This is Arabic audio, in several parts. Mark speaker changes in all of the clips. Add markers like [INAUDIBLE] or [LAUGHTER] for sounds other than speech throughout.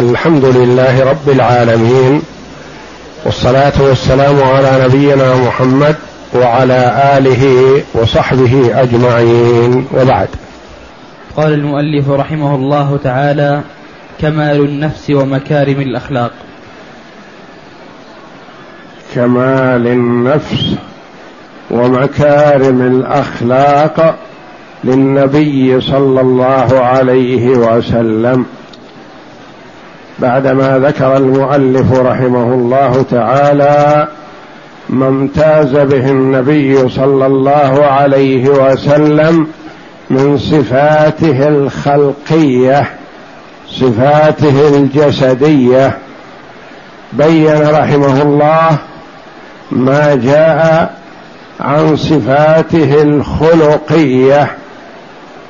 Speaker 1: الحمد لله رب العالمين والصلاة والسلام على نبينا محمد وعلى آله وصحبه أجمعين. وبعد.
Speaker 2: قال المؤلف رحمه الله تعالى كمال النفس ومكارم الأخلاق.
Speaker 1: كمال النفس ومكارم الأخلاق للنبي صلى الله عليه وسلم. بعدما ذكر المؤلف رحمه الله تعالى ما امتاز به النبي صلى الله عليه وسلم من صفاته الخلقية صفاته الجسدية. بين رحمه الله ما جاء عن صفاته الخلقية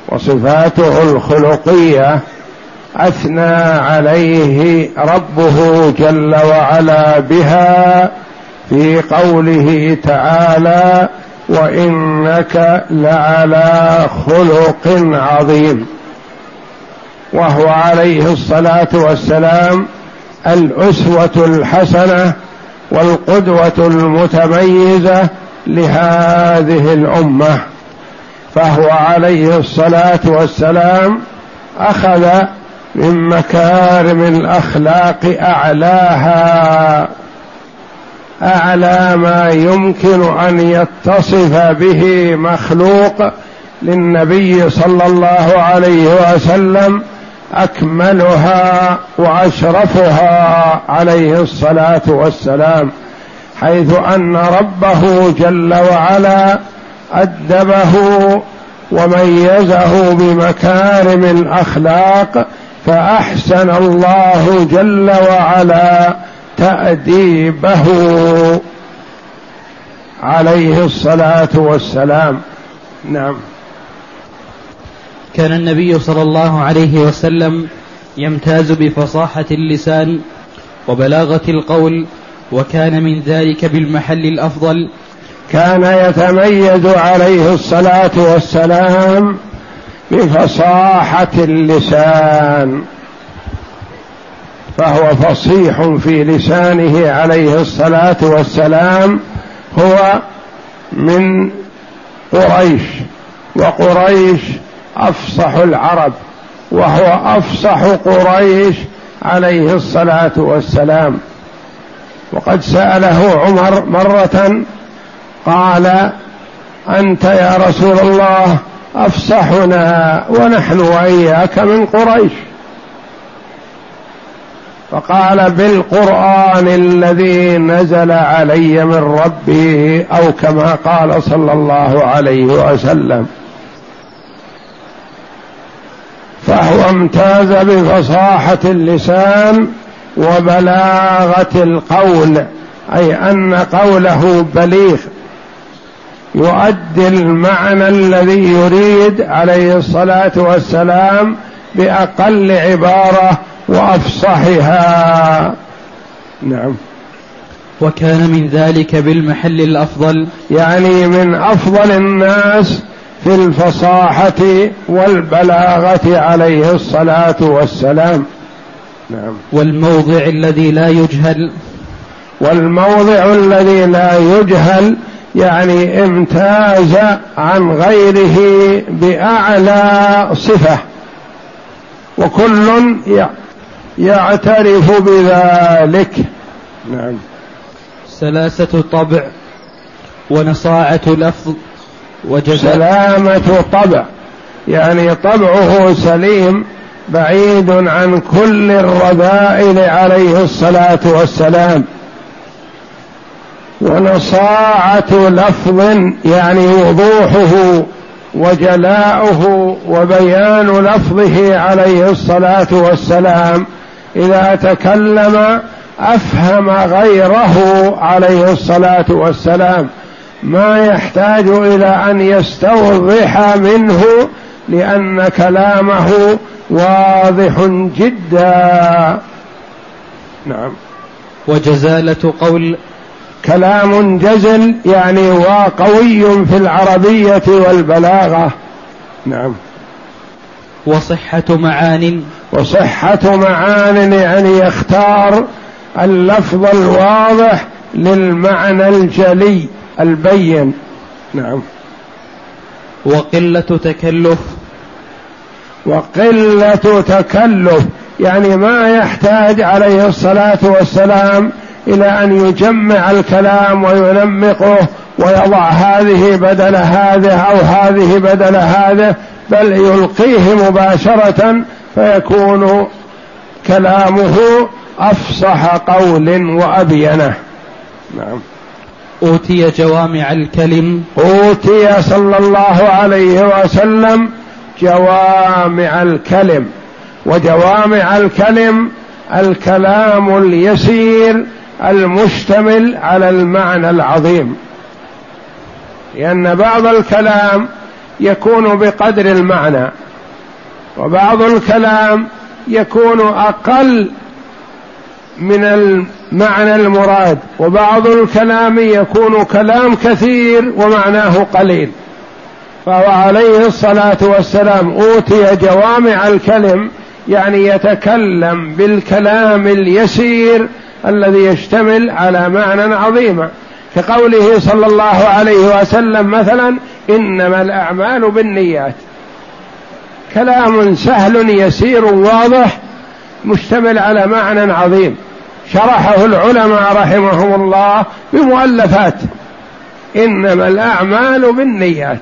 Speaker 1: وصفاته الخلقية أثنى عليه ربه جل وعلا بها في قوله تعالى وإنك لعلى خلق عظيم. وهو عليه الصلاة والسلام الأسوة الحسنة والقدوة المتميزة لهذه الأمة. فهو عليه الصلاة والسلام أخذ من مكارم الأخلاق أعلاها أعلى ما يمكن أن يتصف به مخلوق للنبي صلى الله عليه وسلم أكملها وأشرفها عليه الصلاة والسلام. حيث أن ربه جل وعلا أدبه وميزه بمكارم الأخلاق فأحسن الله جل وعلا تأديبه. عليه الصلاة والسلام. نعم.
Speaker 2: كان النبي صلى الله عليه وسلم يمتاز بفصاحة اللسان وبلاغة القول وكان من ذلك بالمحل الأفضل.
Speaker 1: كان يتميز عليه الصلاة والسلام بفصاحة اللسان فهو فصيح في لسانه عليه الصلاة والسلام هو من قريش وقريش أفصح العرب وهو أفصح قريش عليه الصلاة والسلام. وقد سأله عمر مرة قال أنت يا رسول الله أفصحنا ونحن وإياك من قريش. فقال بالقرآن الذي نزل علي من ربي أو كما قال صلى الله عليه وسلم. فهو امتاز بفصاحة اللسان وبلاغة القول أي أن قوله بليغ. يؤدي المعنى الذي يريد عليه الصلاة والسلام بأقل عبارة وأفصحها. نعم.
Speaker 2: وكان من ذلك بالمحل الأفضل.
Speaker 1: يعني من أفضل الناس في الفصاحة والبلاغة عليه الصلاة والسلام.
Speaker 2: نعم. والموضع الذي لا يجهل.
Speaker 1: والموضع الذي لا يجهل يعني امتاز عن غيره بأعلى صفة. وكل يعترف بذلك. نعم.
Speaker 2: سلاسة طبع ونصاعة لفظ
Speaker 1: وجزاء. سلامة طبع. يعني طبعه سليم بعيد عن كل الرذائل عليه الصلاة والسلام. ونصاعة لفظ يعني وضوحه وجلاؤه وبيان لفظه عليه الصلاة والسلام. إذا تكلم أفهم غيره عليه الصلاة والسلام. ما يحتاج إلى أن يستوضح منه لأن كلامه واضح جدا. نعم.
Speaker 2: وجزالة قول
Speaker 1: كلام جزل يعني وقوي في العربية والبلاغة. نعم.
Speaker 2: وصحة معان.
Speaker 1: وصحة معان يعني يختار اللفظ الواضح للمعنى الجلي البين. نعم.
Speaker 2: وقلة تكلف.
Speaker 1: وقلة تكلف يعني ما يحتاج عليه الصلاة والسلام إلى أن يجمع الكلام وينمقه ويضع هذه بدل هذه أو هذه بدل هذه بل يلقيه مباشرة فيكون كلامه أفصح قول وأبينه. نعم.
Speaker 2: أوتي جوامع الكلم.
Speaker 1: أوتي صلى الله عليه وسلم جوامع الكلم. وجوامع الكلم الكلام اليسير المشتمل على المعنى العظيم. لأن بعض الكلام يكون بقدر المعنى وبعض الكلام يكون أقل من المعنى المراد وبعض الكلام يكون كلام كثير ومعناه قليل. فهو عليه الصلاة والسلام أوتي جوامع الكلم يعني يتكلم بالكلام اليسير الذي يشتمل على معنى عظيما كقوله صلى الله عليه وسلم مثلا إنما الأعمال بالنيات. كلام سهل يسير واضح مشتمل على معنى عظيم. شرحه العلماء رحمهم الله بمؤلفات. إنما الأعمال بالنيات.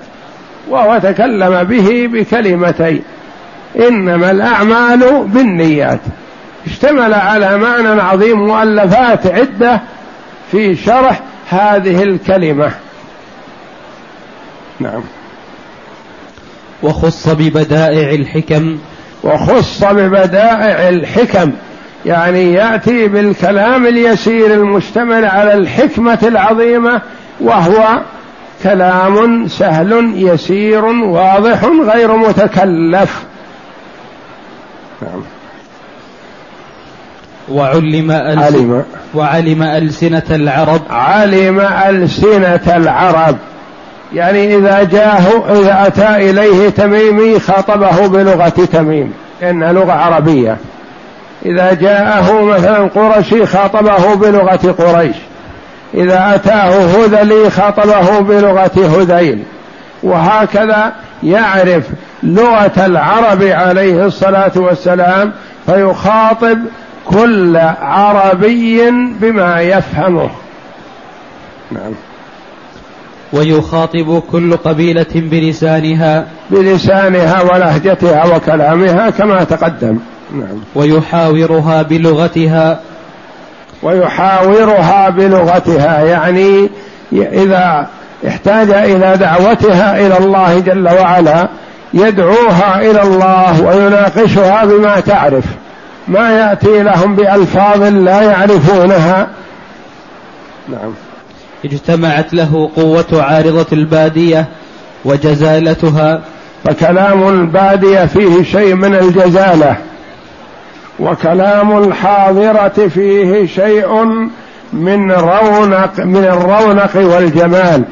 Speaker 1: وهو تكلم به بكلمتين. إنما الأعمال بالنيات. اشتمل على معنى عظيم مؤلفات عدة في شرح هذه الكلمة. نعم.
Speaker 2: وخص ببدائع الحكم.
Speaker 1: وخص ببدائع الحكم. يعني يأتي بالكلام اليسير المشتمل على الحكمة العظيمة وهو كلام سهل يسير واضح غير متكلف. نعم.
Speaker 2: وعلم علم. وعلم ألسنة العرب.
Speaker 1: علم ألسنة العرب. يعني إذا جاءه إذا أتى إليه تميمي خاطبه بلغة تميم. لأنها لغة عربية. إذا جاءه مثلا قرشي خاطبه بلغة قريش. إذا أتاه هذلي خاطبه بلغة هذيل. وهكذا يعرف لغة العرب عليه الصلاة والسلام فيخاطب كل عربي بما يفهمه.
Speaker 2: نعم. ويخاطب كل قبيلة بلسانها.
Speaker 1: بلسانها ولهجتها وكلامها كما تقدم.
Speaker 2: نعم. ويحاورها بلغتها.
Speaker 1: ويحاورها بلغتها يعني إذا احتاج إلى دعوتها إلى الله جل وعلا يدعوها إلى الله ويناقشها بما تعرف. ما يأتي لهم بألفاظ لا يعرفونها.
Speaker 2: نعم. اجتمعت له قوة عارضة البادية وجزالتها.
Speaker 1: فكلام البادية فيه شيء من الجزالة وكلام الحاضرة فيه شيء من رونق من الرونق والجمال.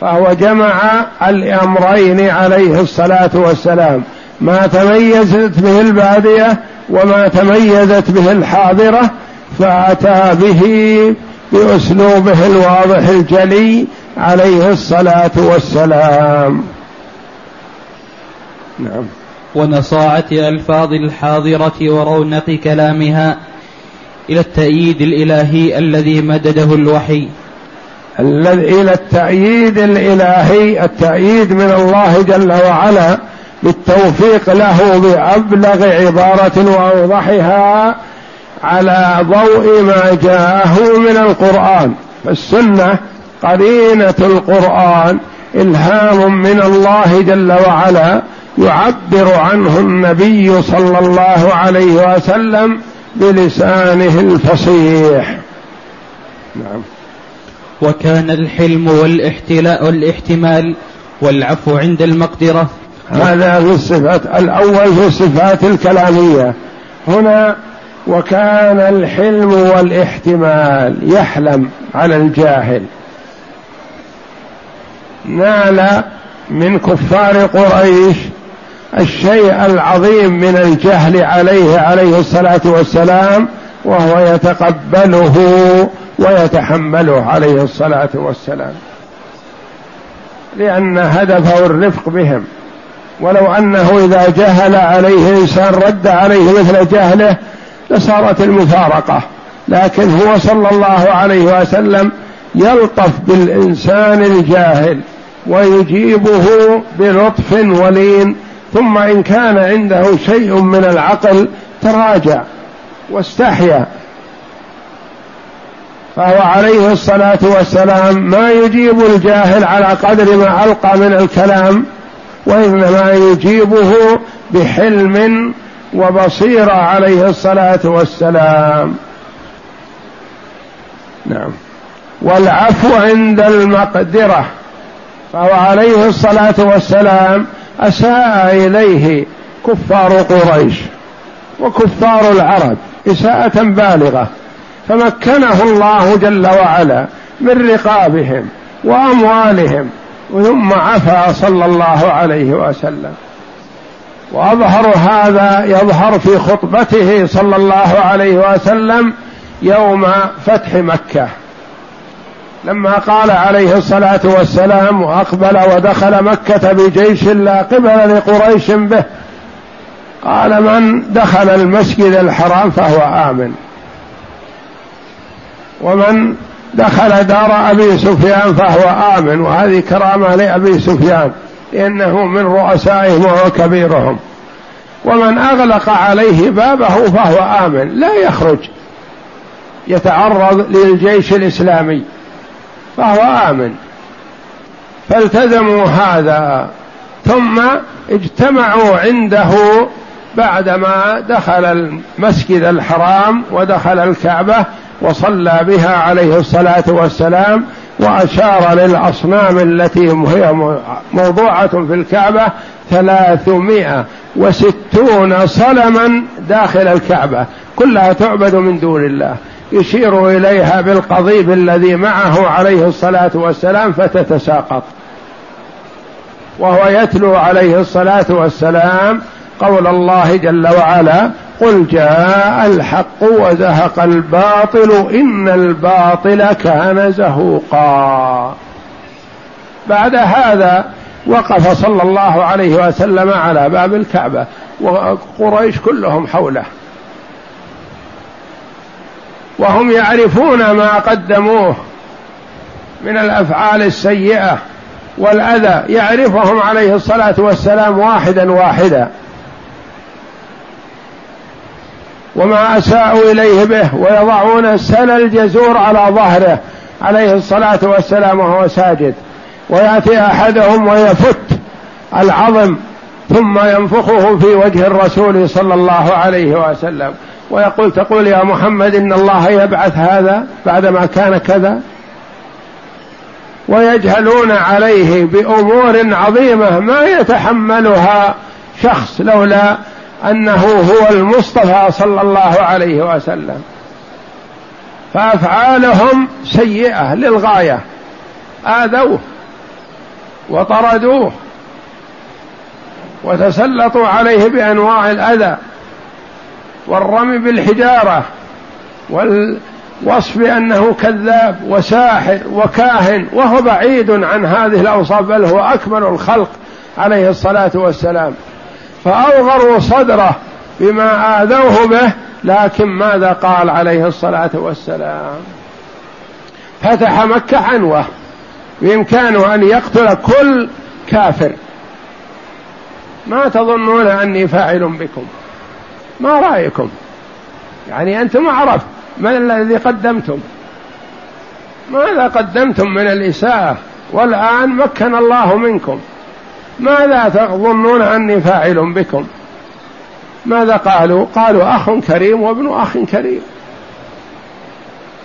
Speaker 1: فهو جمع الأمرين عليه الصلاة والسلام. ما تميزت به البادية وما تميزت به الحاضرة فأتى به بأسلوبه الواضح الجلي عليه الصلاة والسلام.
Speaker 2: نعم. ونصاعة ألفاظ الحاضرة ورونق كلامها إلى التأييد الإلهي الذي مدده الوحي.
Speaker 1: إلى التأييد الإلهي التأييد من الله جل وعلا بالتوفيق له بأبلغ عبارة وأوضحها على ضوء ما جاءه من القرآن. فالسنة قرينة القرآن إلهام من الله جل وعلا يعبر عنه النبي صلى الله عليه وسلم بلسانه الفصيح.
Speaker 2: نعم. وكان الحلم والاحتلاء والاحتمال والعفو عند المقدرة.
Speaker 1: هذا في الصفات الأول في الصفات الكلامية. هنا وكان الحلم والاحتمال يحلم على الجاهل. نال من كفار قريش الشيء العظيم من الجهل عليه عليه الصلاة والسلام وهو يتقبله ويتحمله عليه الصلاة والسلام. لأن هدفه الرفق بهم. ولو أنه إذا جهل عليه إنسان رد عليه مثل جهله لصارت المفارقة. لكن هو صلى الله عليه وسلم يلطف بالإنسان الجاهل ويجيبه بلطف ولين ثم إن كان عنده شيء من العقل تراجع واستحيا. فهو عليه الصلاة والسلام ما يجيب الجاهل على قدر ما ألقى من الكلام وإنما يجيبه بحلم وبصيرة عليه الصلاة والسلام. نعم. والعفو عند المقدرة فهو عليه الصلاة والسلام أساء إليه كفار قريش وكفار العرب إساءة بالغة فمكنه الله جل وعلا من رقابهم وأموالهم ثم عفا صلى الله عليه وسلم. وأظهر هذا يظهر في خطبته صلى الله عليه وسلم يوم فتح مكة. لما قال عليه الصلاة والسلام وأقبل ودخل مكة بجيش لا قبل لقريش به قال من دخل المسجد الحرام فهو آمن. ومن دخل دار أبي سفيان فهو آمن وهذه كرامة لأبي سفيان لأنه من رؤسائهم وهو كبيرهم. ومن أغلق عليه بابه فهو آمن لا يخرج يتعرض للجيش الإسلامي فهو آمن. فالتزموا هذا ثم اجتمعوا عنده بعدما دخل المسجد الحرام ودخل الكعبة وصلى بها عليه الصلاة والسلام وأشار للأصنام التي هي موضوعة في الكعبة ثلاثمائة وستون صنما داخل الكعبة كلها تعبد من دون الله. يشير إليها بالقضيب الذي معه عليه الصلاة والسلام فتتساقط. وهو يتلو عليه الصلاة والسلام قول الله جل وعلا قل جاء الحق وزهق الباطل إن الباطل كان زهوقا. بعد هذا وقف صلى الله عليه وسلم على باب الكعبة وقريش كلهم حوله. وهم يعرفون ما قدموه من الأفعال السيئة والأذى. يعرفهم عليه الصلاة والسلام واحدا واحدا. وما أساءوا إليه به ويضعون سل الجزور على ظهره. عليه الصلاة والسلام وهو ساجد. ويأتي أحدهم ويفت العظم ثم ينفخه في وجه الرسول صلى الله عليه وسلم. ويقول تقول يا محمد إن الله يبعث هذا بعدما كان كذا؟ ويجهلون عليه بأمور عظيمة ما يتحملها شخص لولا أنه هو المصطفى صلى الله عليه وسلم. فأفعالهم سيئة للغاية. آذوه وطردوه وتسلطوا عليه بأنواع الأذى والرمي بالحجارة والوصف بأنه كذاب وساحر وكاهن وهو بعيد عن هذه الأوصاف بل هو أكمل الخلق عليه الصلاة والسلام. فأوغروا صدره بما آذوه به لكن ماذا قال عليه الصلاة والسلام؟ فتح مكة عنوة بإمكانه أن يقتل كل كافر. ما تظنون أني فاعل بكم؟ ما رأيكم؟ يعني أنتم اعرف من الذي قدمتم. ماذا قدمتم من الإساءة؟ والآن مكن الله منكم. ماذا تظنون أني فاعل بكم؟ ماذا قالوا؟ قالوا أخ كريم وابن أخ كريم.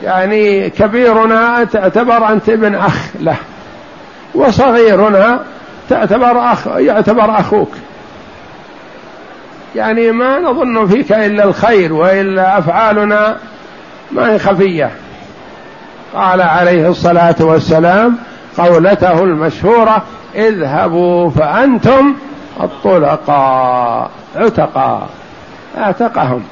Speaker 1: يعني كبيرنا تعتبر أنت ابن أخ له وصغيرنا تعتبر أخ يعتبر أخوك. يعني ما نظن فيك إلا الخير وإلا أفعالنا ما هي خفية. قال عليه الصلاة والسلام قولته المشهورة اذهبوا فأنتم الطلقاء عتقاء اعتقهم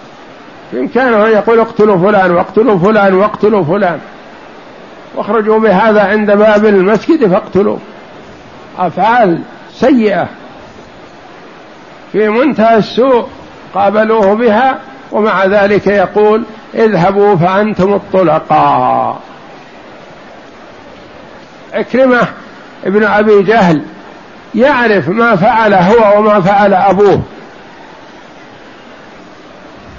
Speaker 1: بإمكانه أن يقول اقتلوا فلان واقتلوا فلان واقتلوا فلان. واخرجوا بهذا عند باب المسجد فاقتلوا أفعال سيئة. في منتهى السوء قابلوه بها ومع ذلك يقول اذهبوا فأنتم الطلقاء. عكرمة ابن أبي جهل يعرف ما فعل هو وما فعل أبوه.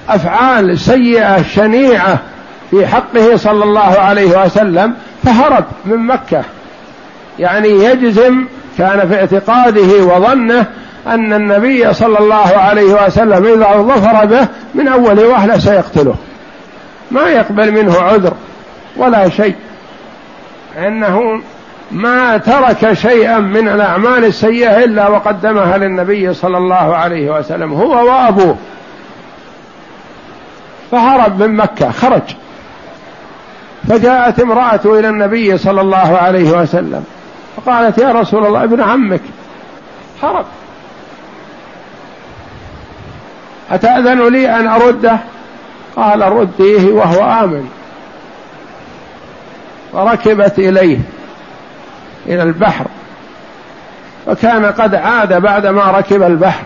Speaker 1: أفعال سيئة شنيعة في حقه صلى الله عليه وسلم فهرب من مكة. يعني يجزم كان في اعتقاده وظنه أن النبي صلى الله عليه وسلم إذا ظفر به من أول وهلة سيقتله. ما يقبل منه عذر ولا شيء. إنه ما ترك شيئا من الأعمال السيئة إلا وقدمها للنبي صلى الله عليه وسلم هو وأبوه. فهرب من مكة خرج. فجاءت امرأته إلى النبي صلى الله عليه وسلم فقالت يا رسول الله ابن عمك. هرب. أتأذن لي أن أرده؟ قال رديه وهو آمن. فركبت إليه. إلى البحر. فكان قد عاد بعدما ركب البحر.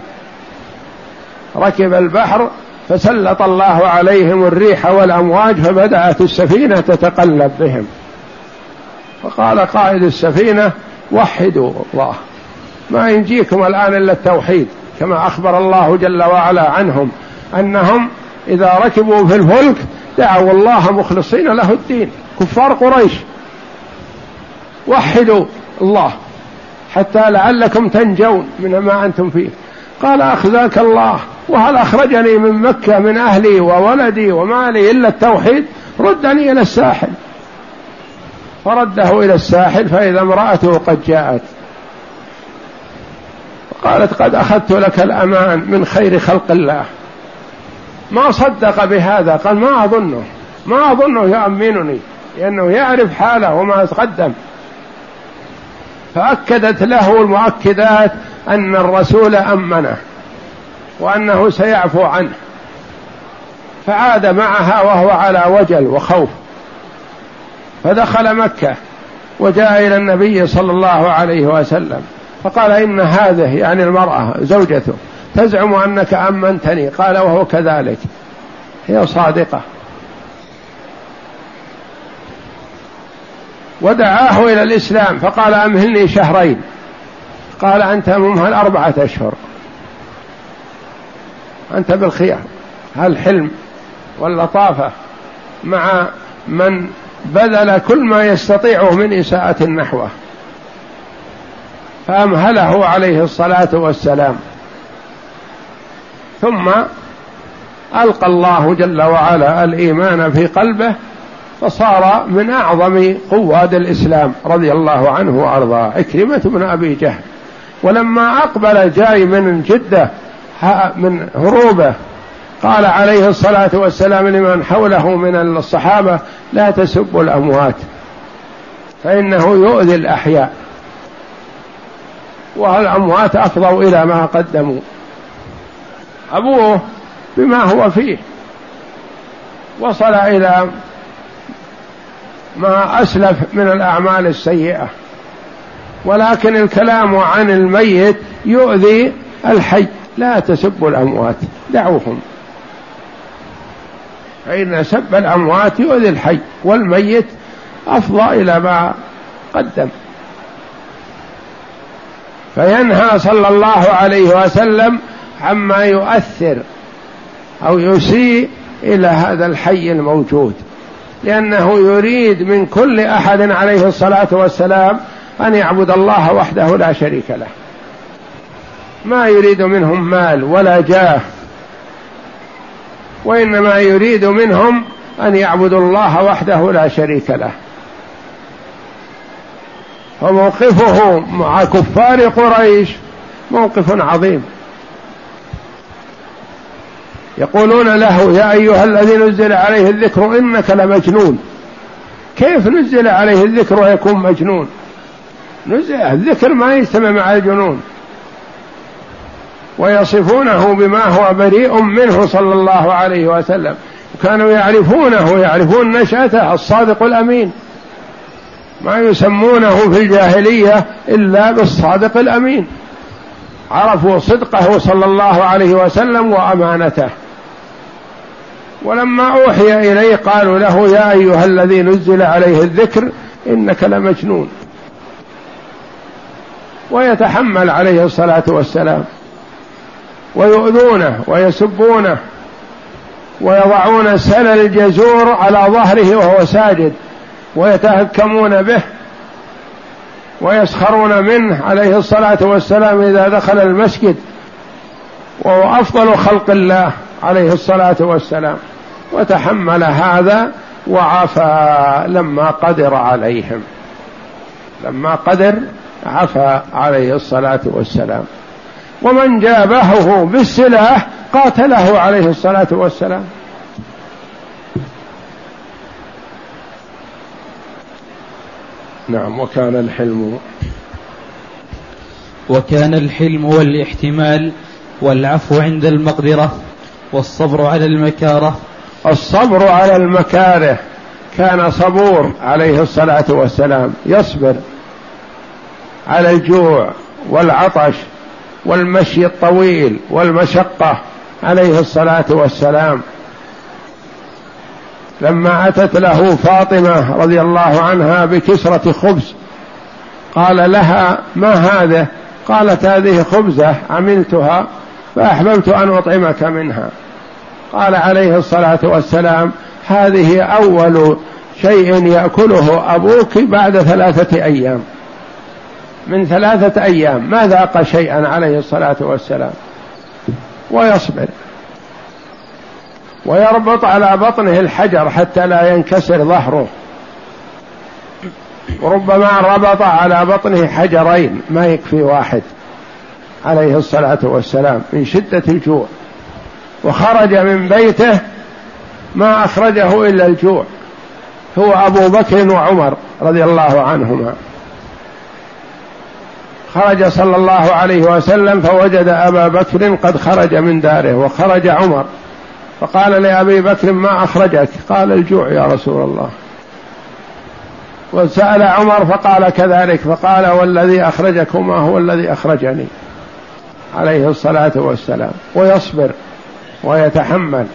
Speaker 1: ركب البحر فسلط الله عليهم الريح والأمواج فبدأت السفينة تتقلب بهم. فقال قائد السفينة وحدوا الله. ما ينجيكم الآن إلا التوحيد كما أخبر الله جل وعلا عنهم أنهم إذا ركبوا في الفلك دعوا الله مخلصين له الدين. كفار قريش وحدوا الله حتى لعلكم تنجون من ما أنتم فيه. قال اخزاك الله وهل أخرجني من مكة من أهلي وولدي ومالي إلا التوحيد؟ ردني إلى الساحل. فرده إلى الساحل فإذا امرأته قد جاءت. قالت قد أخذت لك الأمان من خير خلق الله. ما صدق بهذا قال ما أظنه ما أظنه يؤمنني لأنه يعرف حاله وما تقدم. فأكدت له المؤكدات أن الرسول أمنه وأنه سيعفو عنه فعاد معها وهو على وجل وخوف فدخل مكة وجاء إلى النبي صلى الله عليه وسلم فقال إن هذه يعني المرأة زوجته تزعم أنك أمنتني قال وهو كذلك هي صادقة. ودعاه إلى الإسلام فقال أمهلني شهرين. قال أنت ممهل اربعه أشهر. أنت بالخيار. الحلم واللطافة مع من بذل كل ما يستطيعه من إساءة نحوه فأمهله عليه الصلاة والسلام. ثم ألقى الله جل وعلا الإيمان في قلبه فصار من أعظم قواد الإسلام رضي الله عنه وأرضاه. عكرمة بن أبي جهل. ولما أقبل جاي من جدة من هروبة قال عليه الصلاة والسلام لمن حوله من الصحابة لا تسبوا الأموات فإنه يؤذي الأحياء والأموات أفضوا إلى ما قدموا. أبوه بما هو فيه. وصل إلى ما أسلف من الأعمال السيئة. ولكن الكلام عن الميت يؤذي الحي لا تسبوا الأموات دعوهم. فإن سب الأموات يؤذي الحي والميت أفضى إلى ما قدم. فينهى صلى الله عليه وسلم عما يؤثر أو يسيء إلى هذا الحي الموجود. لأنه يريد من كل أحد عليه الصلاة والسلام أن يعبد الله وحده لا شريك له. ما يريد منهم مال ولا جاه وإنما يريد منهم أن يعبدوا الله وحده لا شريك له. فموقفه مع كفار قريش موقف عظيم. يقولون له يا أيها الذي نزل عليه الذكر إنك لمجنون. كيف نزل عليه الذكر ويكون مجنون؟ نزل الذكر ما يجتمع مع الجنون. ويصفونه بما هو بريء منه صلى الله عليه وسلم. كانوا يعرفونه يعرفون نشأته الصادق الأمين. ما يسمونه في الجاهلية إلا بالصادق الأمين. عرفوا صدقه صلى الله عليه وسلم وأمانته. ولما أوحي إليه قالوا له يا أيها الذي نزل عليه الذكر إنك لمجنون. ويتحمل عليه الصلاة والسلام. ويؤذونه ويسبونه. ويضعون سل الجزور على ظهره وهو ساجد. ويتهكمون به. ويسخرون منه عليه الصلاة والسلام إذا دخل المسجد وهو أفضل خلق الله عليه الصلاة والسلام. وتحمل هذا وعفى لما قدر عليهم. لما قدر عفى عليه الصلاة والسلام. ومن جابهه بالسلاح قاتله عليه الصلاة والسلام. نعم وكان الحلم
Speaker 2: وكان الحلم والاحتمال والعفو عند المقدرة والصبر على المكاره.
Speaker 1: الصبر على المكاره. كان صبور عليه الصلاة والسلام. يصبر على الجوع والعطش والمشي الطويل والمشقة عليه الصلاة والسلام. لما أتت له فاطمة رضي الله عنها بكسرة خبز قال لها ما هذا؟ قالت هذه خبزة عملتها فأحببت أن أطعمك منها. قال عليه الصلاة والسلام هذه أول شيء يأكله أبوك بعد ثلاثة أيام. من ثلاثة أيام ما ذاق شيئا عليه الصلاة والسلام. ويصبر. ويربط على بطنه الحجر حتى لا ينكسر ظهره. وربما ربط على بطنه حجرين ما يكفي واحد. عليه الصلاة والسلام من شدة الجوع. وخرج من بيته ما أخرجه إلا الجوع. هو أبو بكر وعمر رضي الله عنهما. خرج صلى الله عليه وسلم فوجد أبا بكر قد خرج من داره وخرج عمر. فقال لأبي بكر ما أخرجك؟ قال الجوع يا رسول الله. وسأل عمر فقال كذلك فقال والذي أخرجكما هو الذي أخرجني. عليه الصلاة والسلام. ويصبر ويتحمل.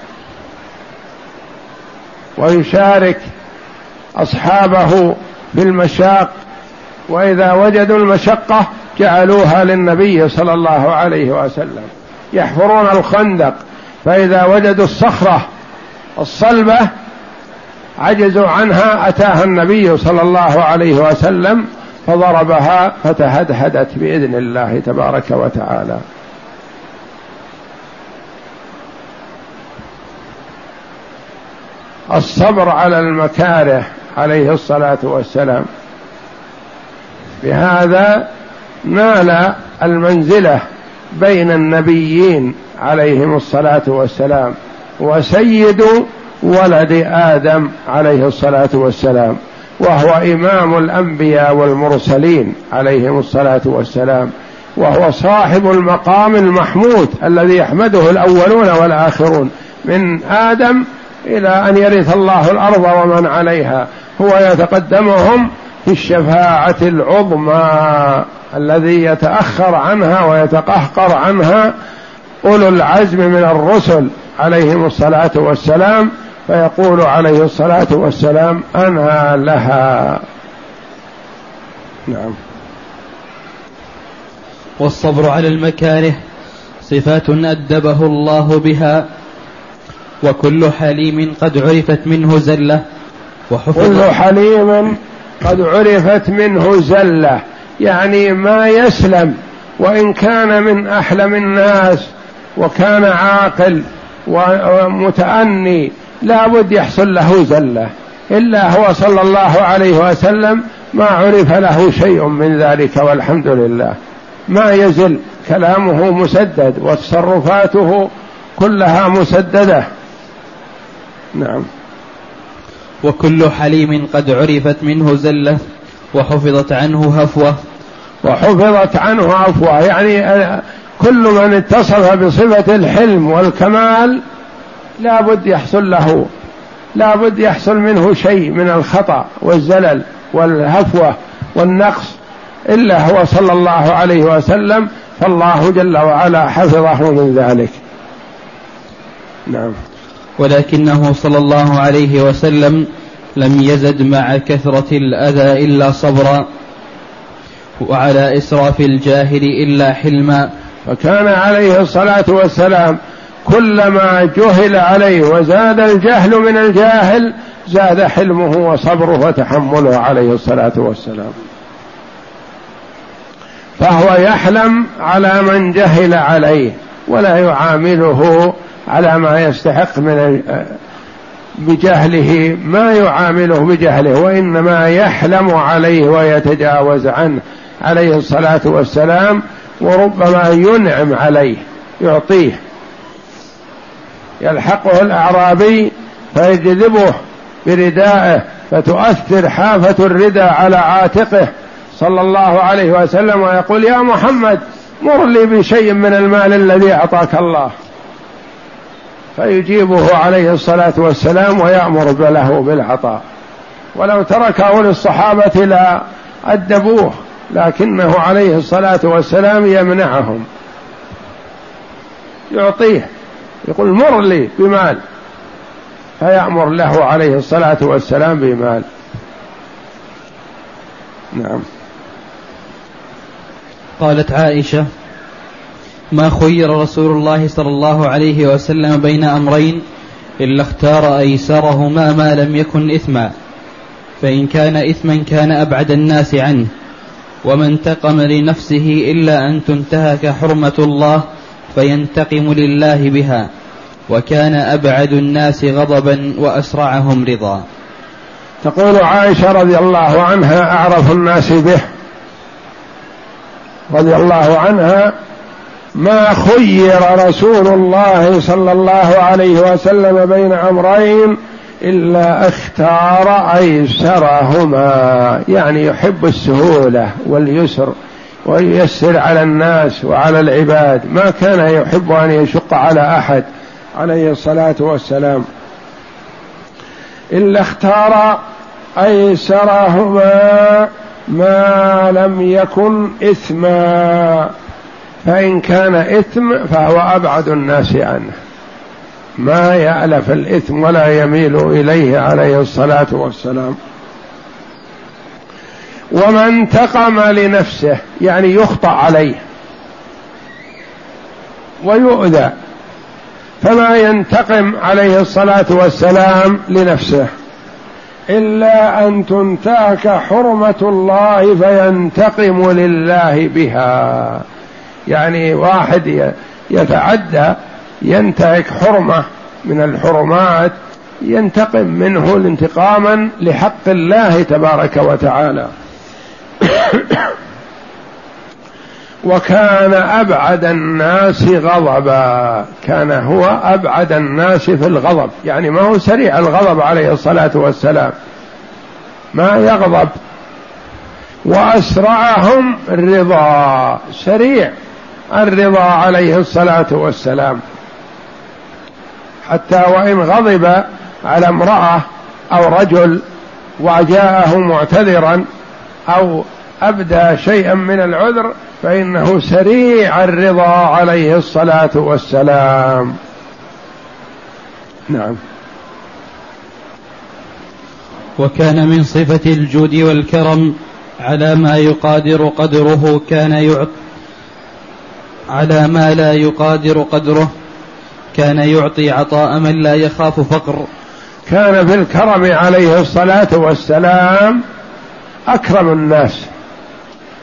Speaker 1: ويشارك أصحابه في المشاق. وإذا وجدوا المشقة جعلوها للنبي صلى الله عليه وسلم. يحفرون الخندق. فإذا وجدوا الصخرة الصلبة عجزوا عنها أتاها النبي صلى الله عليه وسلم فضربها فتهدهدت بإذن الله تبارك وتعالى. الصبر على المكاره عليه الصلاة والسلام. بهذا نال المنزلة بين النبيين عليهم الصلاة والسلام وسيد ولد آدم عليه الصلاة والسلام وهو إمام الأنبياء والمرسلين عليهم الصلاة والسلام وهو صاحب المقام المحمود الذي يحمده الأولون والآخرون من آدم إلى أن يرث الله الأرض ومن عليها هو يتقدمهم في الشفاعة العظمى الذي يتأخر عنها ويتقهقر عنها أولو العزم من الرسل عليهم الصلاة والسلام فيقول عليه الصلاة والسلام أنا لها. نعم.
Speaker 2: والصبر على المكاره صفات أدبه الله بها وكل حليم قد عرفت منه زلة
Speaker 1: وحفظ كل حليم قد عرفت منه زلة. يعني ما يسلم وإن كان من أحلم الناس وكان عاقل ومتأني لابد يحصل له زلة. إلا هو صلى الله عليه وسلم ما عرف له شيء من ذلك والحمد لله. ما يزل كلامه مسدد وتصرفاته كلها مسددة. نعم.
Speaker 2: وكل حليم قد عرفت منه زلة وحفظت عنه هفوة.
Speaker 1: وحفظت عنه عفوة يعني كل من اتصف بصفة الحلم والكمال لا بد يحصل له لا بد يحصل منه شيء من الخطأ والزلل والهفوة والنقص إلا هو صلى الله عليه وسلم فالله جل وعلا حفظه من ذلك.
Speaker 2: نعم. ولكنه صلى الله عليه وسلم لم يزد مع كثرة الأذى إلا صبرا وعلى إسراف الجاهل إلا حلما.
Speaker 1: فكان عليه الصلاة والسلام كلما جهل عليه وزاد الجهل من الجاهل زاد حلمه وصبره وتحمله عليه الصلاة والسلام. فهو يحلم على من جهل عليه ولا يعامله على ما يستحق من بجهله ما يعامله بجهله وإنما يحلم عليه ويتجاوز عنه عليه الصلاة والسلام وربما ينعم عليه يعطيه. يلحقه الأعرابي فيجذبه بردائه فتؤثر حافة الردى على عاتقه صلى الله عليه وسلم ويقول يا محمد مر لي بشيء من المال الذي أعطاك الله. فيجيبه عليه الصلاة والسلام ويأمر له بالعطاء. ولو تركه للصحابة لا أدبوه. لكنه عليه الصلاة والسلام يمنعهم. يعطيه. يقول مر لي بمال. فيأمر له عليه الصلاة والسلام بمال. نعم.
Speaker 2: قالت عائشة ما خير رسول الله صلى الله عليه وسلم بين أمرين إلا اختار أيسرهما ما لم يكن إثما. فإن كان إثما كان أبعد الناس عنه. وما انتقم لنفسه إلا أن تنتهك حرمة الله فينتقم لله بها وكان أبعد الناس غضبا وأسرعهم رضا.
Speaker 1: تقول عائشة رضي الله عنها أعرف الناس به. رضي الله عنها ما خير رسول الله صلى الله عليه وسلم بين أمرين إلا اختار أيسرهما يعني يحب السهولة واليسر وييسر على الناس وعلى العباد. ما كان يحب أن يشق على أحد عليه الصلاة والسلام. إلا اختار أيسرهما ما لم يكن إثما فإن كان إثم فهو أبعد الناس عنه. ما يألف الإثم ولا يميل إليه عليه الصلاة والسلام. وما انتقم لنفسه يعني يخطأ عليه ويؤذى فما ينتقم عليه الصلاة والسلام لنفسه إلا أن تنتهك حرمة الله فينتقم لله بها. يعني واحد يتعدى ينتهك حرمة من الحرمات ينتقم منه انتقاما لحق الله تبارك وتعالى. [COUGHS] وكان أبعد الناس غضبا كان هو أبعد الناس في الغضب. يعني ما هو سريع الغضب عليه الصلاة والسلام. ما يغضب. وأسرعهم رضا سريع الرضا عليه الصلاة والسلام. حتى وإن غضب على امرأة أو رجل وجاءه معتذرا أو أبدى شيئا من العذر فإنه سريع الرضا عليه الصلاة والسلام. نعم.
Speaker 2: وكان من صفة الجود والكرم على ما يقادر قدره كان يعطي على ما لا يقادر قدره كان يعطي عطاء من لا يخاف فقر.
Speaker 1: كان في الكرم عليه الصلاة والسلام أكرم الناس.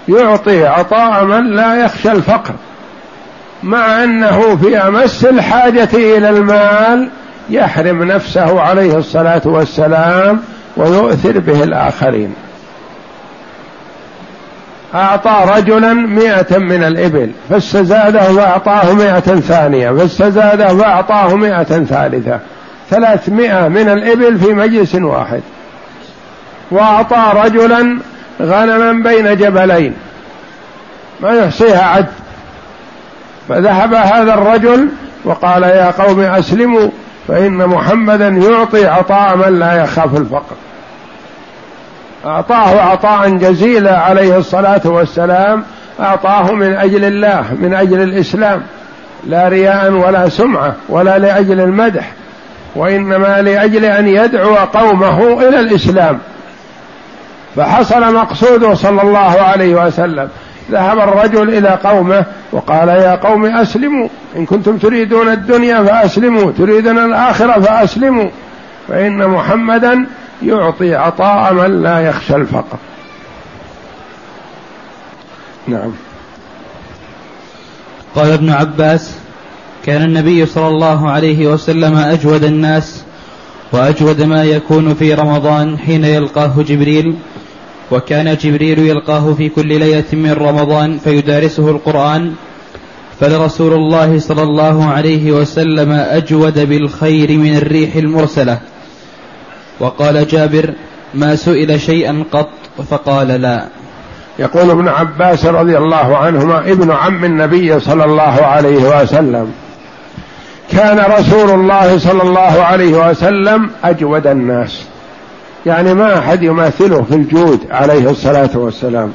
Speaker 1: يعطي عطاء من لا يخشى الفقر. مع أنه في أمس الحاجة إلى المال يحرم نفسه عليه الصلاة والسلام ويؤثر به الآخرين. أعطى رجلا مئة من الإبل فاستزاده فأعطاه مئة ثانية فاستزاده فأعطاه مئة ثالثة ثلاثمائة من الإبل في مجلس واحد. وأعطى رجلا غنما بين جبلين ما يحصيها عد. فذهب هذا الرجل وقال يا قوم أسلموا فإن محمدا يعطي عطاء من لا يخاف الفقر. أعطاه عطاء جزيلا عليه الصلاة والسلام أعطاه من أجل الله من أجل الإسلام لا رياء ولا سمعة ولا لأجل المدح وإنما لأجل أن يدعو قومه إلى الإسلام. فحصل مقصوده صلى الله عليه وسلم. ذهب الرجل إلى قومه وقال يا قوم أسلموا. إن كنتم تريدون الدنيا فأسلموا تريدون الآخرة فأسلموا. فإن محمدا يعطي عطاء من لا يخشى الفقر. نعم.
Speaker 2: قال ابن عباس كان النبي صلى الله عليه وسلم أجود الناس وأجود ما يكون في رمضان حين يلقاه جبريل وكان جبريل يلقاه في كل ليلة من رمضان فيدارسه القرآن فلرسول الله صلى الله عليه وسلم أجود بالخير من الريح المرسلة. وقال جابر ما سئل شيئا قط فقال لا
Speaker 1: يقول ابن عباس رضي الله عنهما ابن عم النبي صلى الله عليه وسلم كان رسول الله صلى الله عليه وسلم أجود الناس. يعني ما أحد يماثله في الجود عليه الصلاة والسلام.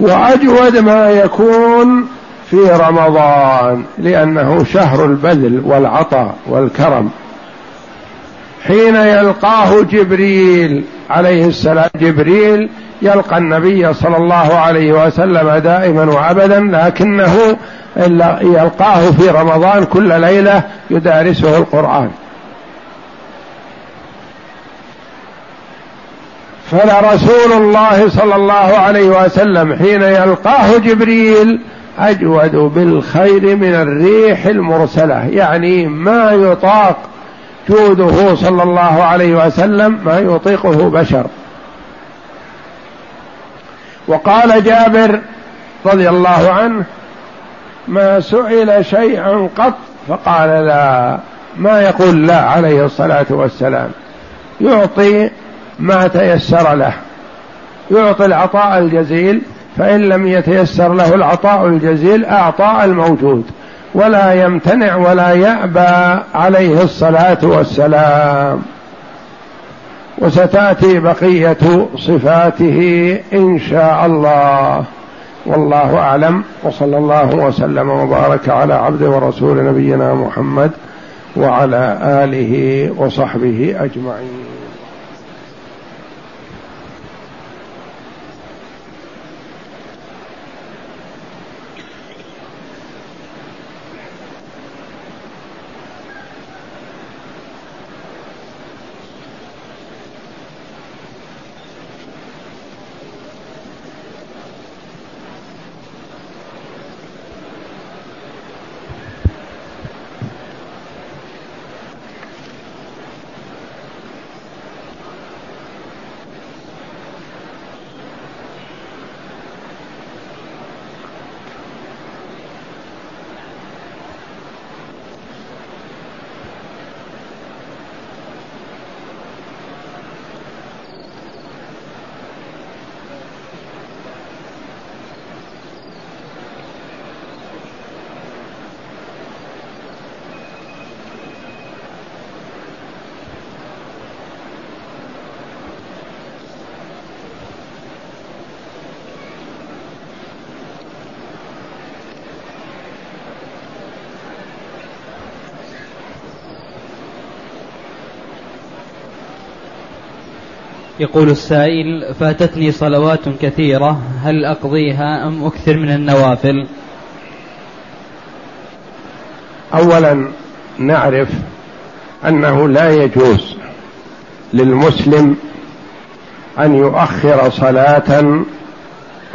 Speaker 1: وأجود ما يكون في رمضان لأنه شهر البذل والعطاء والكرم. حين يلقاه جبريل عليه السلام جبريل يلقى النبي صلى الله عليه وسلم دائما وأبدا لكنه يلقاه في رمضان كل ليلة يدارسه القرآن. فلرسول الله صلى الله عليه وسلم حين يلقاه جبريل أجود بالخير من الريح المرسلة يعني ما يطاق جوده صلى الله عليه وسلم ما يطيقه بشر. وقال جابر رضي الله عنه ما سئل شيئا قط فقال لا ما يقول لا عليه الصلاة والسلام. يعطي ما تيسر له يعطي العطاء الجزيل فإن لم يتيسر له العطاء الجزيل اعطى الموجود. ولا يمتنع ولا يأبى عليه الصلاة والسلام. وستأتي بقية صفاته إن شاء الله. والله أعلم. وصلى الله وسلم وبارك على عبد ورسول نبينا محمد وعلى آله وصحبه أجمعين.
Speaker 2: يقول السائل فاتتني صلوات كثيرة هل أقضيها أم أكثر من النوافل؟
Speaker 1: أولا نعرف أنه لا يجوز للمسلم أن يؤخر صلاة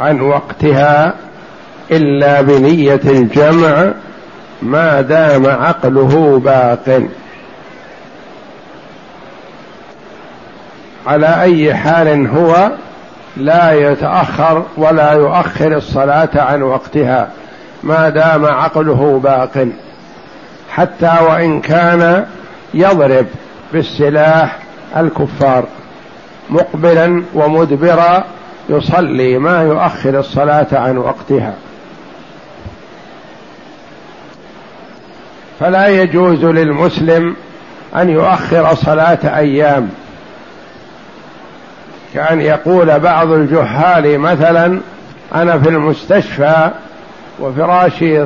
Speaker 1: عن وقتها إلا بنية الجمع ما دام عقله باق. على أي حال هو لا يتأخر ولا يؤخر الصلاة عن وقتها ما دام عقله باق حتى وإن كان يضرب بالسلاح الكفار مقبلا ومدبرا يصلي ما يؤخر الصلاة عن وقتها. فلا يجوز للمسلم أن يؤخر صلاة أيام. كأن يقول بعض الجهال مثلا أنا في المستشفى وفراشي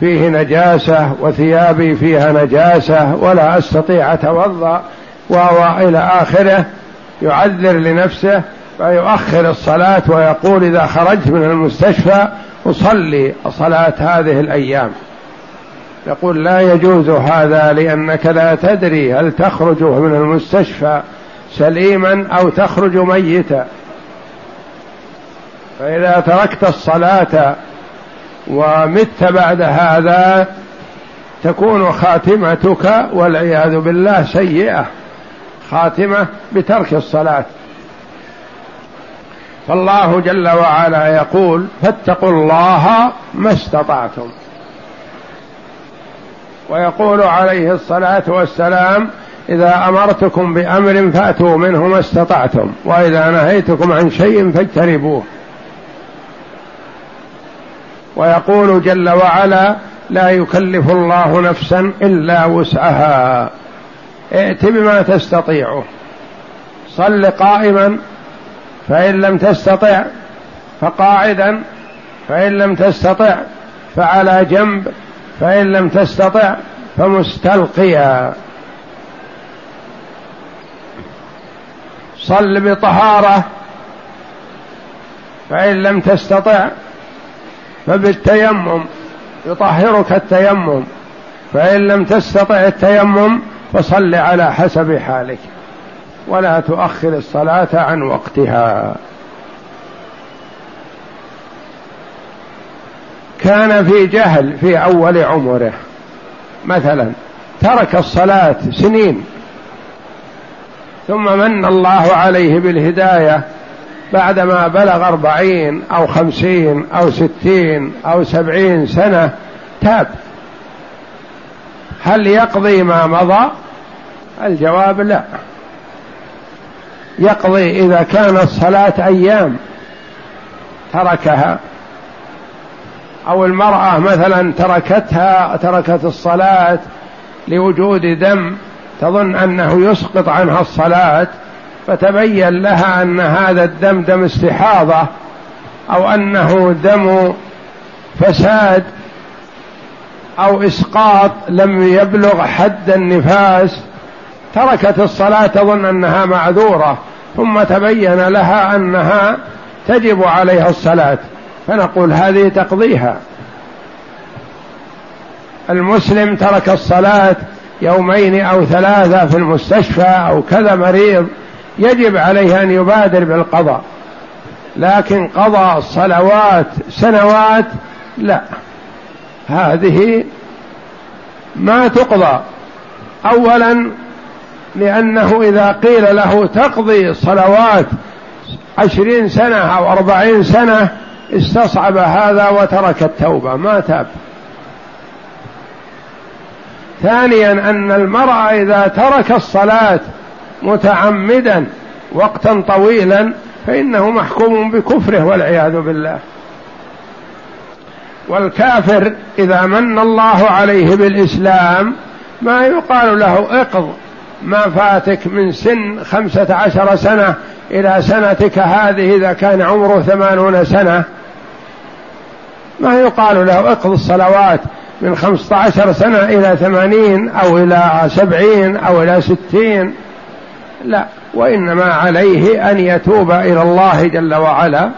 Speaker 1: فيه نجاسة وثيابي فيها نجاسة ولا أستطيع أتوضأ وهو إلى آخره يعذر لنفسه فيؤخر الصلاة ويقول إذا خرجت من المستشفى أصلي صلاة هذه الأيام. يقول لا يجوز هذا لأنك لا تدري هل تخرج من المستشفى سليما أو تخرج ميتا. فإذا تركت الصلاة ومت بعد هذا تكون خاتمتك والعياذ بالله سيئة. خاتمة بترك الصلاة. فالله جل وعلا يقول فاتقوا الله ما استطعتم. ويقول عليه الصلاة والسلام إذا أمرتكم بأمر فأتوا منه ما استطعتم وإذا نهيتكم عن شيء فاجتنبوه. ويقول جل وعلا لا يكلف الله نفسا إلا وسعها. ائت بما تستطيع. صل قائما فإن لم تستطع فقاعدا فإن لم تستطع فعلى جنب فإن لم تستطع فمستلقيا. صل بطهارة. فإن لم تستطع فبالتيمم يطهرك التيمم. فإن لم تستطع التيمم فصل على حسب حالك. ولا تؤخر الصلاة عن وقتها. كان في جهل في أول عمره. مثلا ترك الصلاة سنين. ثم من الله عليه بالهداية بعدما بلغ أربعين أو خمسين أو ستين أو سبعين سنة تاب. هل يقضي ما مضى؟ الجواب لا. يقضي إذا كانت صلاة أيام تركها. أو المرأة مثلا تركتها تركت الصلاة لوجود دم تظن أنه يسقط عنها الصلاة فتبين لها أن هذا الدم دم استحاضة أو أنه دم فساد أو إسقاط لم يبلغ حد النفاس. تركت الصلاة تظن أنها معذورة ثم تبين لها أنها تجب عليها الصلاة. فنقول هذه تقضيها. المسلم ترك الصلاة يومين أو ثلاثة في المستشفى أو كذا مريض يجب عليه أن يبادر بالقضاء. لكن قضى الصلوات سنوات لا. هذه ما تقضى. اولا لأنه إذا قيل له تقضي صلوات عشرين سنة أو أربعين سنة استصعب هذا وترك التوبة. ما تاب. ثانيا أن المرأة إذا ترك الصلاة متعمدا وقتا طويلا فإنه محكوم بكفره والعياذ بالله. والكافر إذا من الله عليه بالإسلام ما يقال له اقض ما فاتك من سن خمسة عشر سنة إلى سنتك هذه إذا كان عمره ثمانون سنة. ما يقال له اقض الصلوات من خمسة عشر سنة إلى ثمانين أو إلى سبعين أو إلى ستين. لا وإنما عليه أن يتوب إلى الله جل وعلا.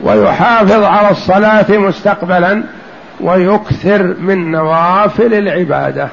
Speaker 1: ويحافظ على الصلاة مستقبلا ويكثر من نوافل العبادة.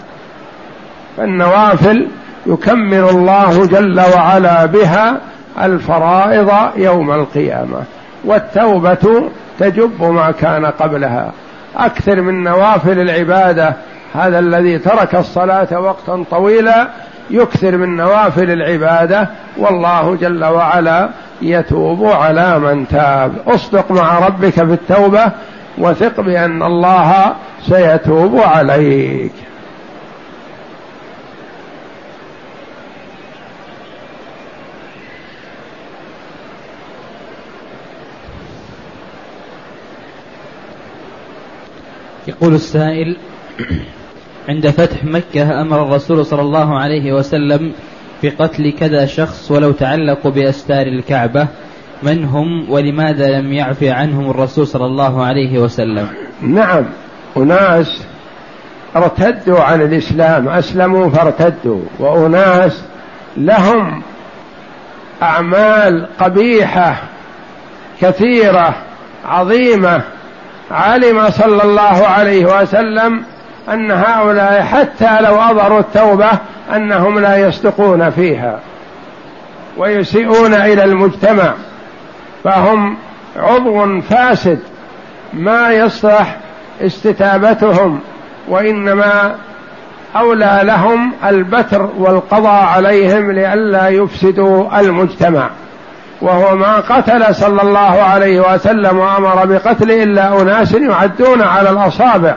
Speaker 1: فالنوافل يكمل الله جل وعلا بها الفرائض يوم القيامة. والتوبة تجب ما كان قبلها. أكثر من نوافل العبادة هذا الذي ترك الصلاة وقتا طويلا يكثر من نوافل العبادة. والله جل وعلا يتوب على من تاب. اصدق مع ربك في التوبة وثق بأن الله سيتوب عليك.
Speaker 2: يقول السائل عند فتح مكة أمر الرسول صلى الله عليه وسلم بقتل كذا شخص ولو تعلقوا بأستار الكعبة من هم ولماذا لم يعفي عنهم الرسول صلى الله عليه وسلم؟
Speaker 1: نعم أناس ارتدوا عن الإسلام أسلموا فارتدوا وأناس لهم أعمال قبيحة كثيرة عظيمة. علم صلى الله عليه وسلم أن هؤلاء حتى لو أظهروا التوبة أنهم لا يصدقون فيها ويسيئون إلى المجتمع فهم عضو فاسد ما يصلح استتابتهم وإنما أولى لهم البتر والقضاء عليهم لئلا يفسدوا المجتمع. وهو ما قتل صلى الله عليه وسلم وأمر بقتل إلا أناس يعدون على الأصابع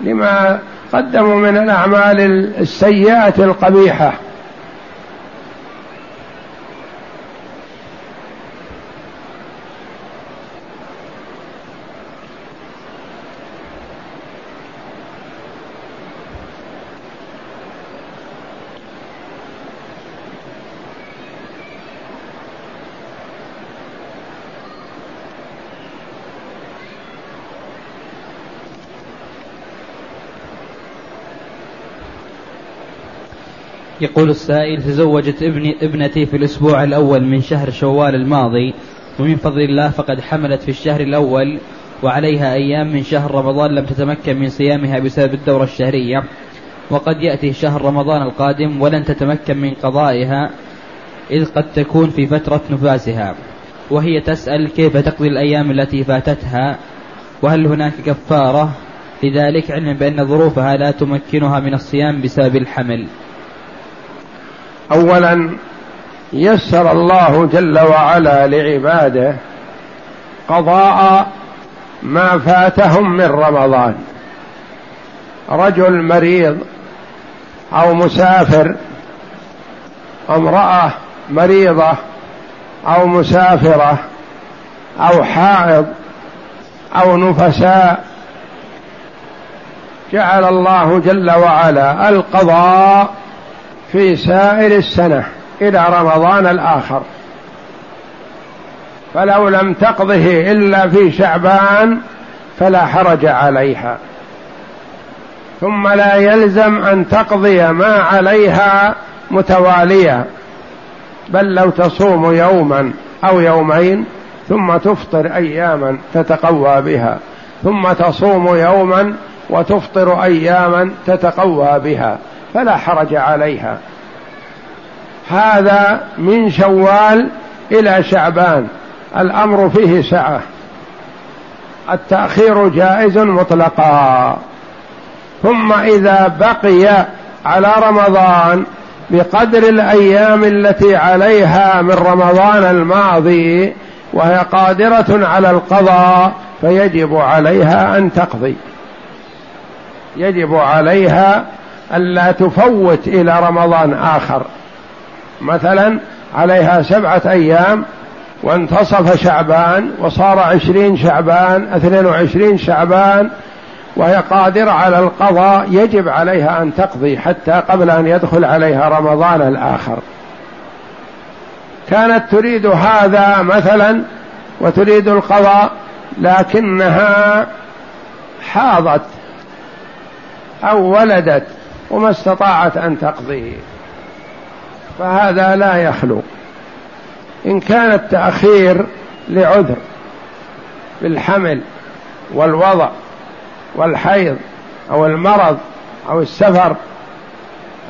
Speaker 1: لما قدموا من الأعمال السيئة القبيحة.
Speaker 2: يقول السائل تزوجت ابني ابنتي في الأسبوع الأول من شهر شوال الماضي ومن فضل الله فقد حملت في الشهر الأول وعليها أيام من شهر رمضان لم تتمكن من صيامها بسبب الدورة الشهرية. وقد يأتي شهر رمضان القادم ولن تتمكن من قضائها إذ قد تكون في فترة نفاسها. وهي تسأل كيف تقضي الأيام التي فاتتها؟ وهل هناك كفارة؟ لذلك علما بأن ظروفها لا تمكنها من الصيام بسبب الحمل.
Speaker 1: اولا يسر الله جل وعلا لعباده قضاء ما فاتهم من رمضان. رجل مريض أو مسافر امرأة مريضة أو مسافرة أو حائض أو نفساء جعل الله جل وعلا القضاء في سائر السنة إلى رمضان الآخر. فلو لم تقضه إلا في شعبان فلا حرج عليها. ثم لا يلزم أن تقضي ما عليها متواليا بل لو تصوم يوما أو يومين ثم تفطر اياما تتقوى بها ثم تصوم يوما وتفطر اياما تتقوى بها. فلا حرج عليها. هذا من شوال إلى شعبان. الأمر فيه سعة. التأخير جائز مطلقا. ثم إذا بقي على رمضان بقدر الأيام التي عليها من رمضان الماضي وهي قادرة على القضاء فيجب عليها أن تقضي. يجب عليها ألا تفوت إلى رمضان آخر. مثلا عليها سبعة أيام وانتصف شعبان وصار عشرين شعبان اثنين وعشرين شعبان وهي قادرة على القضاء يجب عليها أن تقضي حتى قبل أن يدخل عليها رمضان الآخر. كانت تريد هذا مثلا وتريد القضاء لكنها حاضت أو ولدت وما استطاعت أن تقضيه فهذا لا يخلو. إن كان التأخير لعذر بالحمل والوضع والحيض أو المرض أو السفر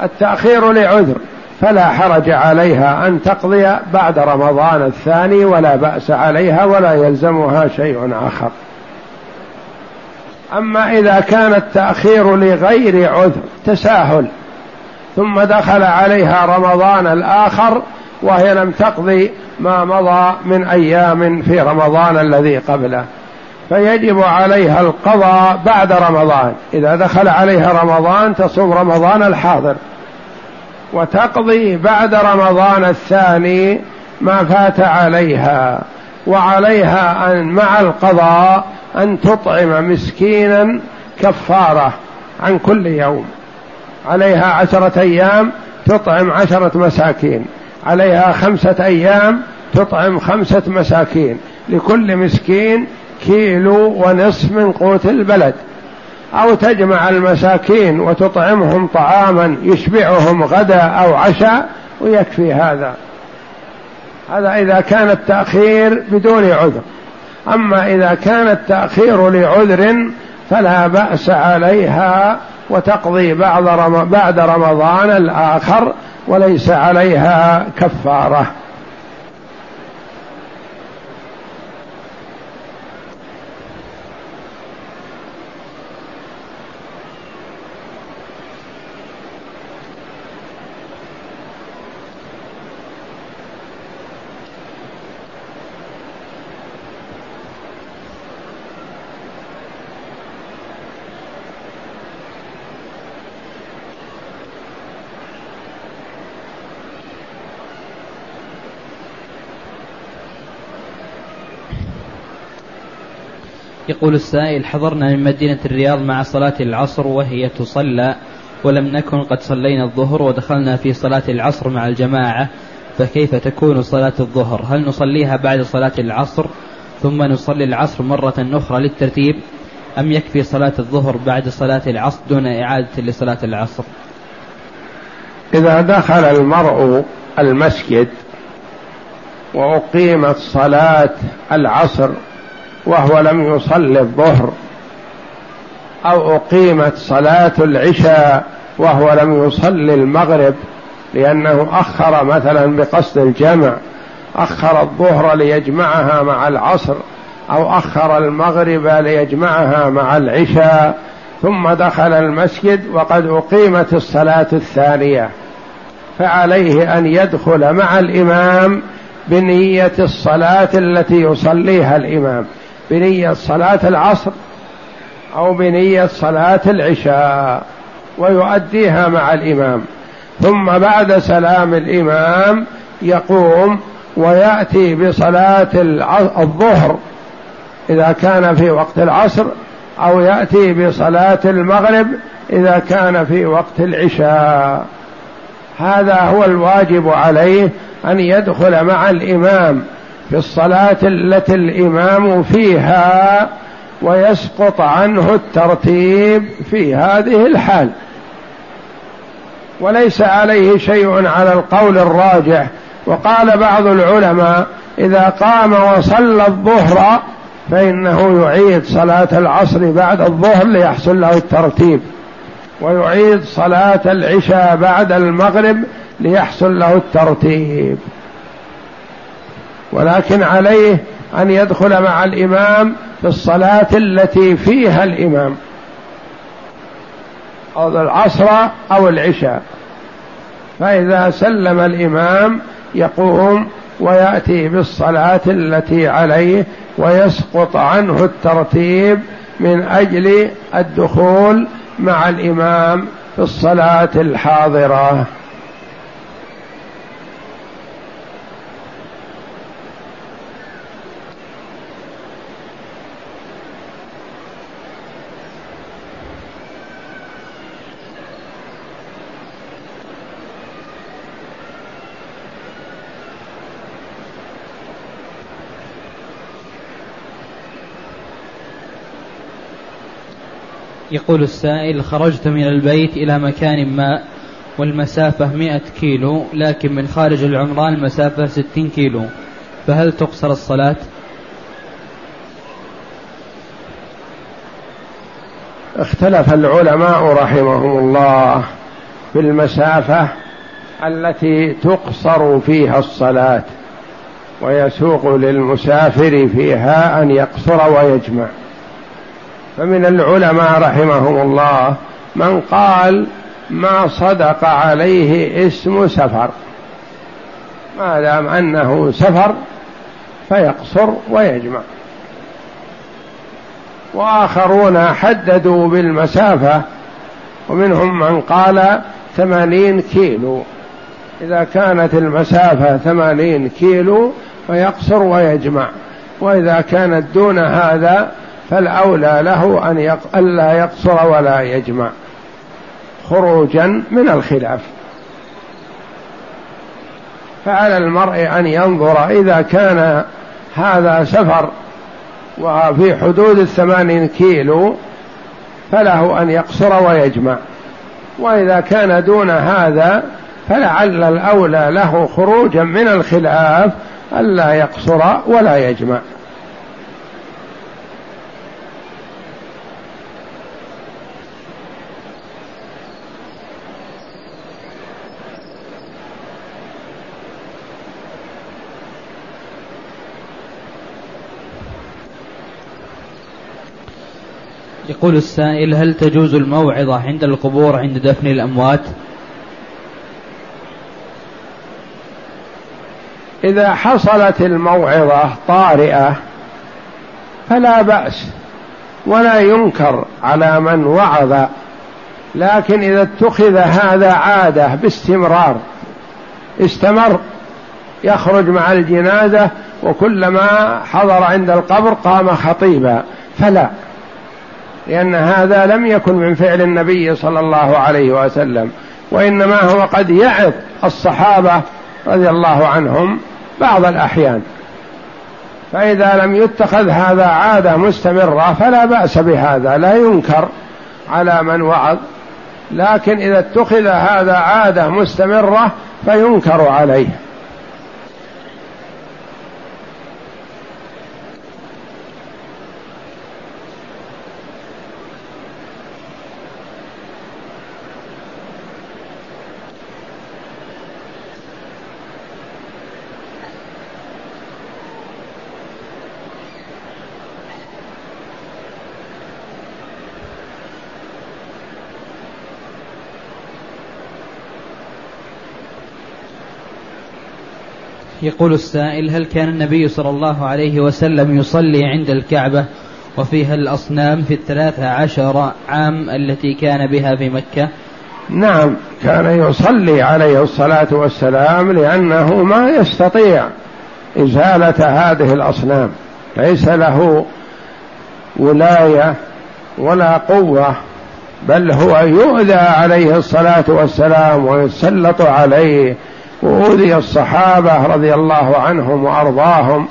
Speaker 1: التأخير لعذر. فلا حرج عليها أن تقضي بعد رمضان الثاني ولا بأس عليها ولا يلزمها شيء آخر. أما إذا كان التأخير لغير عذر تساهل. ثم دخل عليها رمضان الآخر وهي لم تقضي ما مضى من أيام في رمضان الذي قبله. فيجب عليها القضاء بعد رمضان. إذا دخل عليها رمضان تصوم رمضان الحاضر. وتقضي بعد رمضان الثاني ما فات عليها. وعليها أن مع القضاء أن تطعم مسكينا كفارة عن كل يوم. عليها عشرة أيام تطعم عشرة مساكين. عليها خمسة أيام تطعم خمسة مساكين. لكل مسكين كيلو ونصف من قوت البلد. أو تجمع المساكين وتطعمهم طعاما يشبعهم غدا أو عشاء ويكفي هذا. هذا إذا كان التأخير بدون عذر. أما إذا كان التأخير لعذر فلا بأس عليها وتقضي بعد رمضان الآخر وليس عليها كفارة.
Speaker 2: يقول السائل حضرنا من مدينة الرياض مع صلاة العصر وهي تصلى ولم نكن قد صلينا الظهر ودخلنا في صلاة العصر مع الجماعة فكيف تكون صلاة الظهر؟ هل نصليها بعد صلاة العصر ثم نصلي العصر مرة أخرى للترتيب أم يكفي صلاة الظهر بعد صلاة العصر دون إعادة لصلاة العصر؟
Speaker 1: إذا دخل المرء المسجد وأقيمت صلاة العصر وهو لم يصل الظهر. أو أقيمت صلاة العشاء وهو لم يصل المغرب لأنه أخر مثلا بقصد الجمع. أخر الظهر ليجمعها مع العصر أو أخر المغرب ليجمعها مع العشاء. ثم دخل المسجد وقد أقيمت الصلاة الثانية. فعليه أن يدخل مع الإمام بنية الصلاة التي يصليها الإمام. بنية صلاة العصر أو بنية صلاة العشاء ويؤديها مع الإمام. ثم بعد سلام الإمام يقوم ويأتي بصلاة الظهر إذا كان في وقت العصر أو يأتي بصلاة المغرب إذا كان في وقت العشاء. هذا هو الواجب عليه أن يدخل مع الإمام. في الصلاة التي الإمام فيها ويسقط عنه الترتيب في هذه الحال. وليس عليه شيء على القول الراجح. وقال بعض العلماء إذا قام وصلى الظهر فإنه يعيد صلاة العصر بعد الظهر ليحصل له الترتيب. ويعيد صلاة العشاء بعد المغرب ليحصل له الترتيب. ولكن عليه أن يدخل مع الإمام في الصلاة التي فيها الإمام. أو العصر أو العشاء. فإذا سلم الإمام يقوم ويأتي بالصلاة التي عليه ويسقط عنه الترتيب من أجل الدخول مع الإمام في الصلاة الحاضرة.
Speaker 2: يقول السائل خرجت من البيت إلى مكان ما والمسافة مئة كيلو لكن من خارج العمران المسافة ستين كيلو. فهل تقصر الصلاة؟
Speaker 1: اختلف العلماء رحمهم الله في المسافة التي تقصر فيها الصلاة ويسوق للمسافر فيها أن يقصر ويجمع. فمن العلماء رحمهم الله من قال ما صدق عليه اسم سفر ما دام أنه سفر فيقصر ويجمع. وآخرون حددوا بالمسافة ومنهم من قال ثمانين كيلو. إذا كانت المسافة ثمانين كيلو فيقصر ويجمع. وإذا كانت دون هذا فالأولى له أن يق... ألا يقصر ولا يجمع خروجا من الخلاف. فعلى المرء أن ينظر إذا كان هذا سفر وفي حدود الثمانين كيلو فله أن يقصر ويجمع. وإذا كان دون هذا فلعل الأولى له خروجا من الخلاف ألا يقصر ولا يجمع.
Speaker 2: يقول السائل هل تجوز الموعظة عند القبور عند دفن الأموات؟
Speaker 1: إذا حصلت الموعظة طارئة فلا بأس ولا ينكر على من وعظ لكن إذا اتخذ هذا عادة باستمرار استمر يخرج مع الجنازة وكلما حضر عند القبر قام خطيبا فلا. لأن هذا لم يكن من فعل النبي صلى الله عليه وسلم وإنما هو قد يعظ الصحابة رضي الله عنهم بعض الأحيان. فإذا لم يتخذ هذا عادة مستمرة فلا بأس بهذا لا ينكر على من وعظ لكن إذا اتخذ هذا عادة مستمرة فينكر عليه.
Speaker 2: يقول السائل هل كان النبي صلى الله عليه وسلم يصلي عند الكعبة وفيها الأصنام في الثلاثة عشر عام التي كان بها في مكة؟
Speaker 1: نعم كان يصلي عليه الصلاة والسلام لأنه ما يستطيع إزالة هذه الأصنام. ليس له ولاية ولا قوة بل هو يؤذى عليه الصلاة والسلام ويسلط عليه وأوذي الصحابة رضي الله عنهم وأرضاهم.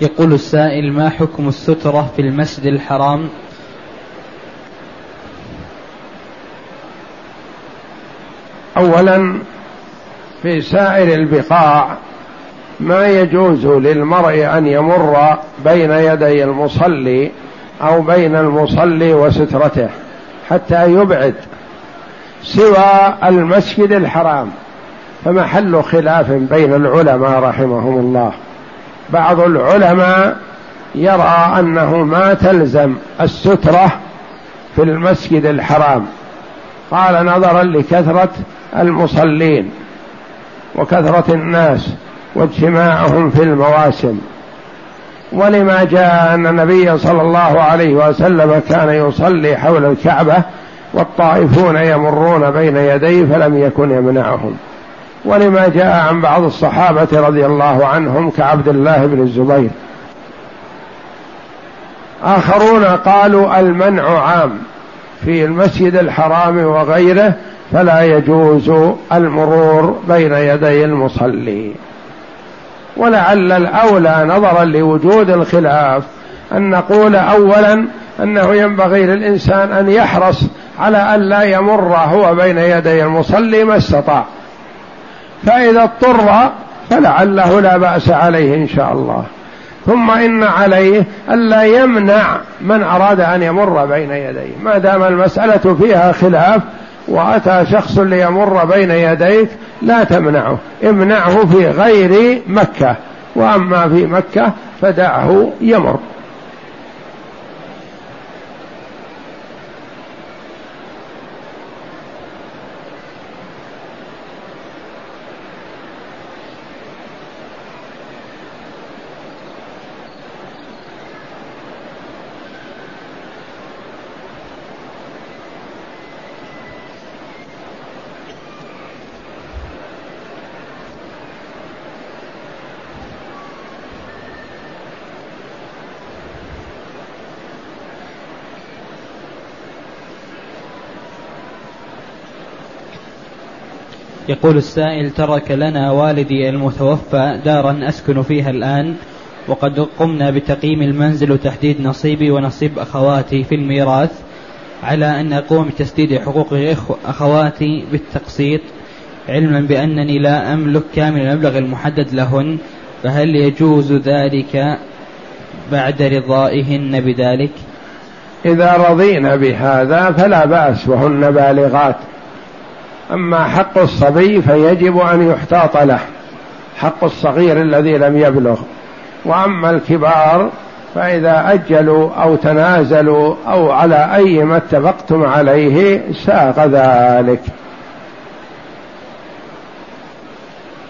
Speaker 2: يقول السائل ما حكم السترة في المسجد الحرام؟
Speaker 1: أولا في سائر البقاع ما يجوز للمرء أن يمر بين يدي المصلي أو بين المصلي وسترته حتى يبعد سوى المسجد الحرام فمحل خلاف بين العلماء رحمهم الله. بعض العلماء يرى أنه ما تلزم السترة في المسجد الحرام. قال نظرا لكثرة المصلين وكثرة الناس. واجتماعهم في المواسم. ولما جاء أن النبي صلى الله عليه وسلم كان يصلي حول الكعبة والطائفون يمرون بين يديه فلم يكن يمنعهم. ولما جاء عن بعض الصحابة رضي الله عنهم كعبد الله بن الزبير. آخرون قالوا المنع عام في المسجد الحرام وغيره فلا يجوز المرور بين يدي المصلي. ولعل الأولى نظرا لوجود الخلاف أن نقول اولا أنه ينبغي للإنسان أن يحرص على أن لا يمر هو بين يدي المصلي ما استطاع. فإذا اضطر فلعله لا بأس عليه إن شاء الله. ثم إن عليه الا يمنع من أراد أن يمر بين يديه. ما دام المسألة فيها خلاف وأتى شخص ليمر بين يديك لا تمنعه امنعه في غير مكة وأما في مكة فدعه يمر.
Speaker 2: يقول السائل ترك لنا والدي المتوفى دارا أسكن فيها الآن وقد قمنا بتقييم المنزل وتحديد نصيبي ونصيب أخواتي في الميراث على أن أقوم بتسديد حقوق أخواتي بالتقسيط علما بأنني لا أملك كامل المبلغ المحدد لهن فهل يجوز ذلك بعد رضائهن بذلك؟
Speaker 1: إذا رضينا بهذا فلا بأس وهن بالغات. أما حق الصبي فيجب أن يحتاط له حق الصغير الذي لم يبلغ. وأما الكبار فإذا أجلوا أو تنازلوا أو على أي ما اتفقتم عليه ساق ذلك.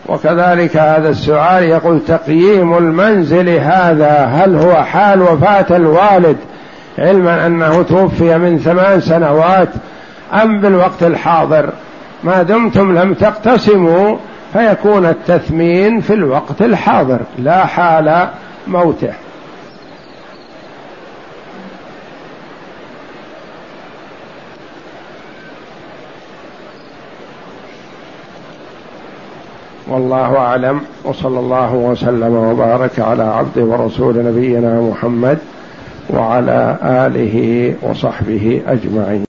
Speaker 1: وكذلك هذا السؤال يقول تقييم المنزل هذا هل هو حال وفاة الوالد؟ علما أنه توفي من ثمان سنوات أم بالوقت الحاضر؟ ما دمتم لم تقتسموا فيكون التثمين في الوقت الحاضر لا حال موته. والله أعلم وصلى الله وسلم وبارك على عبده ورسول نبينا محمد وعلى آله وصحبه أجمعين.